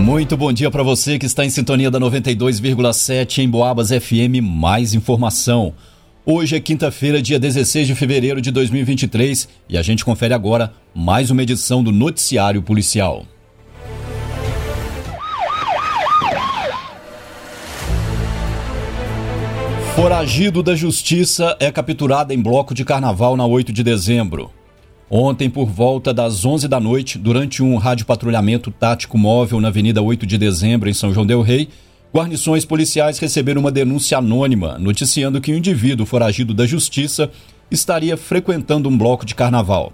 Muito bom dia para você que está em sintonia da 92,7 em Boabas FM. Mais informação. Hoje é quinta-feira, dia 16 de fevereiro de 2023 e a gente confere agora mais uma edição do Noticiário Policial. Foragido da Justiça é capturado em bloco de carnaval na 8 de dezembro. Ontem, por volta das 11 da noite, durante um radiopatrulhamento tático móvel na Avenida 8 de Dezembro, em São João Del Rei, guarnições policiais receberam uma denúncia anônima noticiando que um indivíduo foragido da justiça estaria frequentando um bloco de carnaval.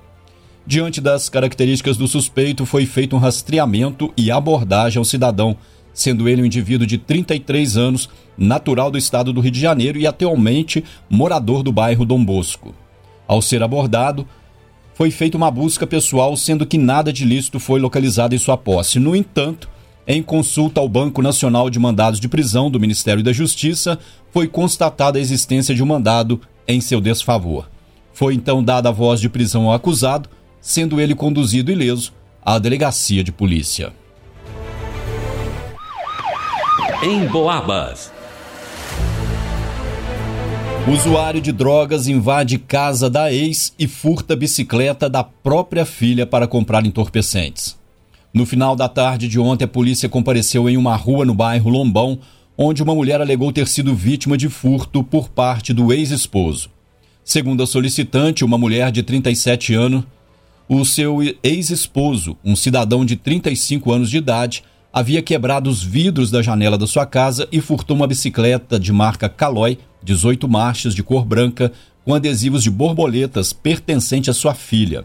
Diante das características do suspeito, foi feito um rastreamento e abordagem ao cidadão, sendo ele um indivíduo de 33 anos, natural do estado do Rio de Janeiro e atualmente morador do bairro Dom Bosco. Ao ser abordado, foi feita uma busca pessoal, sendo que nada de lícito foi localizado em sua posse. No entanto, em consulta ao Banco Nacional de Mandados de Prisão do Ministério da Justiça, foi constatada a existência de um mandado em seu desfavor. Foi então dada a voz de prisão ao acusado, sendo ele conduzido ileso à delegacia de polícia. Em Boabas. Usuário de drogas invade casa da ex e furta bicicleta da própria filha para comprar entorpecentes. No final da tarde de ontem, a polícia compareceu em uma rua no bairro Lombão, onde uma mulher alegou ter sido vítima de furto por parte do ex-esposo. Segundo a solicitante, uma mulher de 37 anos, o seu ex-esposo, um cidadão de 35 anos de idade, havia quebrado os vidros da janela da sua casa e furtou uma bicicleta de marca Caloi, 18 marchas de cor branca, com adesivos de borboletas pertencente à sua filha.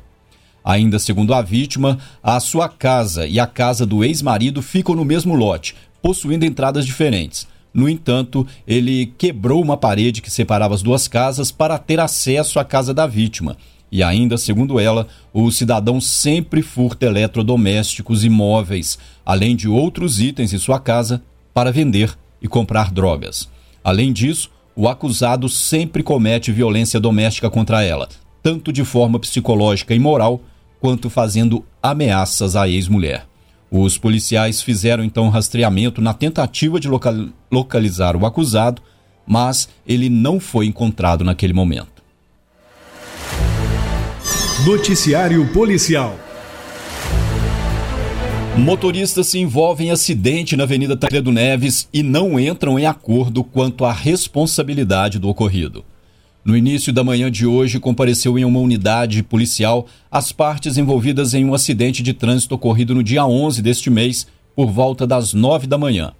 Ainda segundo a vítima, a sua casa e a casa do ex-marido ficam no mesmo lote, possuindo entradas diferentes. No entanto, ele quebrou uma parede que separava as duas casas para ter acesso à casa da vítima e ainda, segundo ela, o cidadão sempre furta eletrodomésticos e móveis, além de outros itens em sua casa, para vender e comprar drogas. Além disso, o acusado sempre comete violência doméstica contra ela, tanto de forma psicológica e moral, quanto fazendo ameaças à ex-mulher. Os policiais fizeram então rastreamento na tentativa de localizar o acusado, mas ele não foi encontrado naquele momento. Noticiário Policial. Motoristas se envolvem em acidente na Avenida Tancredo Neves e não entram em acordo quanto à responsabilidade do ocorrido. No início da manhã de hoje, compareceu em uma unidade policial as partes envolvidas em um acidente de trânsito ocorrido no dia 11 deste mês, por volta das 9 da manhã.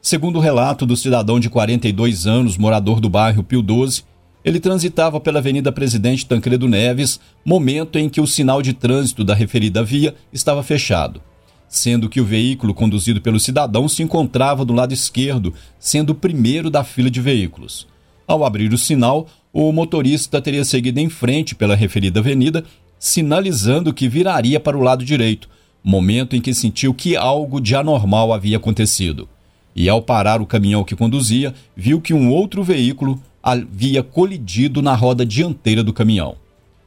Segundo o relato do cidadão de 42 anos, morador do bairro Pio 12, ele transitava pela Avenida Presidente Tancredo Neves, momento em que o sinal de trânsito da referida via estava fechado, sendo que o veículo conduzido pelo cidadão se encontrava do lado esquerdo, sendo o primeiro da fila de veículos. Ao abrir o sinal, o motorista teria seguido em frente pela referida avenida, sinalizando que viraria para o lado direito, momento em que sentiu que algo de anormal havia acontecido. E ao parar o caminhão que conduzia, viu que um outro veículo havia colidido na roda dianteira do caminhão.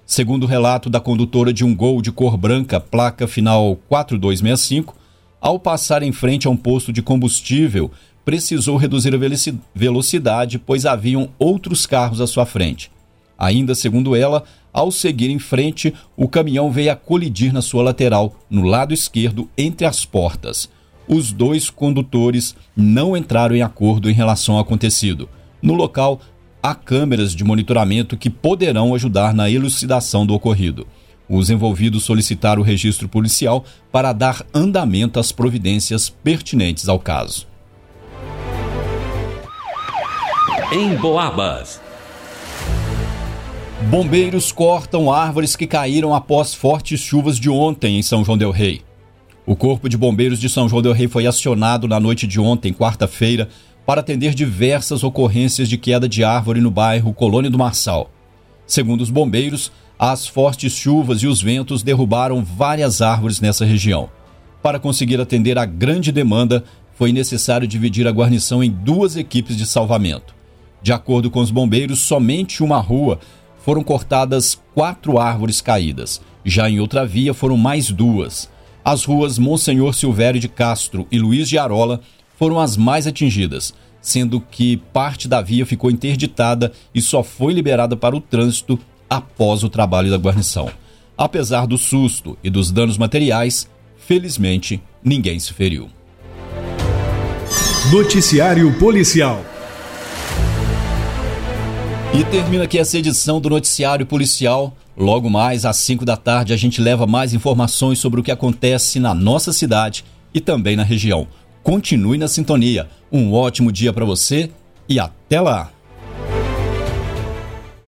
Segundo o relato da condutora de um Gol de cor branca, placa final 4265, ao passar em frente a um posto de combustível, precisou reduzir a velocidade, pois haviam outros carros à sua frente. Ainda segundo ela, ao seguir em frente, o caminhão veio a colidir na sua lateral, no lado esquerdo, entre as portas. Os dois condutores não entraram em acordo em relação ao acontecido. No local, há câmeras de monitoramento que poderão ajudar na elucidação do ocorrido. Os envolvidos solicitaram o registro policial para dar andamento às providências pertinentes ao caso. Em Boabas. Bombeiros cortam árvores que caíram após fortes chuvas de ontem em São João Del Rei. O Corpo de Bombeiros de São João Del Rei foi acionado na noite de ontem, quarta-feira, para atender diversas ocorrências de queda de árvore no bairro Colônia do Marçal. Segundo os bombeiros, as fortes chuvas e os ventos derrubaram várias árvores nessa região. Para conseguir atender à grande demanda, foi necessário dividir a guarnição em duas equipes de salvamento. De acordo com os bombeiros, somente uma rua foram cortadas quatro árvores caídas. Já em outra via foram mais duas. As ruas Monsenhor Silvério de Castro e Luiz de Arola foram as mais atingidas, sendo que parte da via ficou interditada e só foi liberada para o trânsito após o trabalho da guarnição. Apesar do susto e dos danos materiais, felizmente ninguém se feriu. Noticiário Policial. E termina aqui essa edição do Noticiário Policial. Logo mais às 5 da tarde a gente leva mais informações sobre o que acontece na nossa cidade e também na região. Continue na sintonia. Um ótimo dia para você e até lá!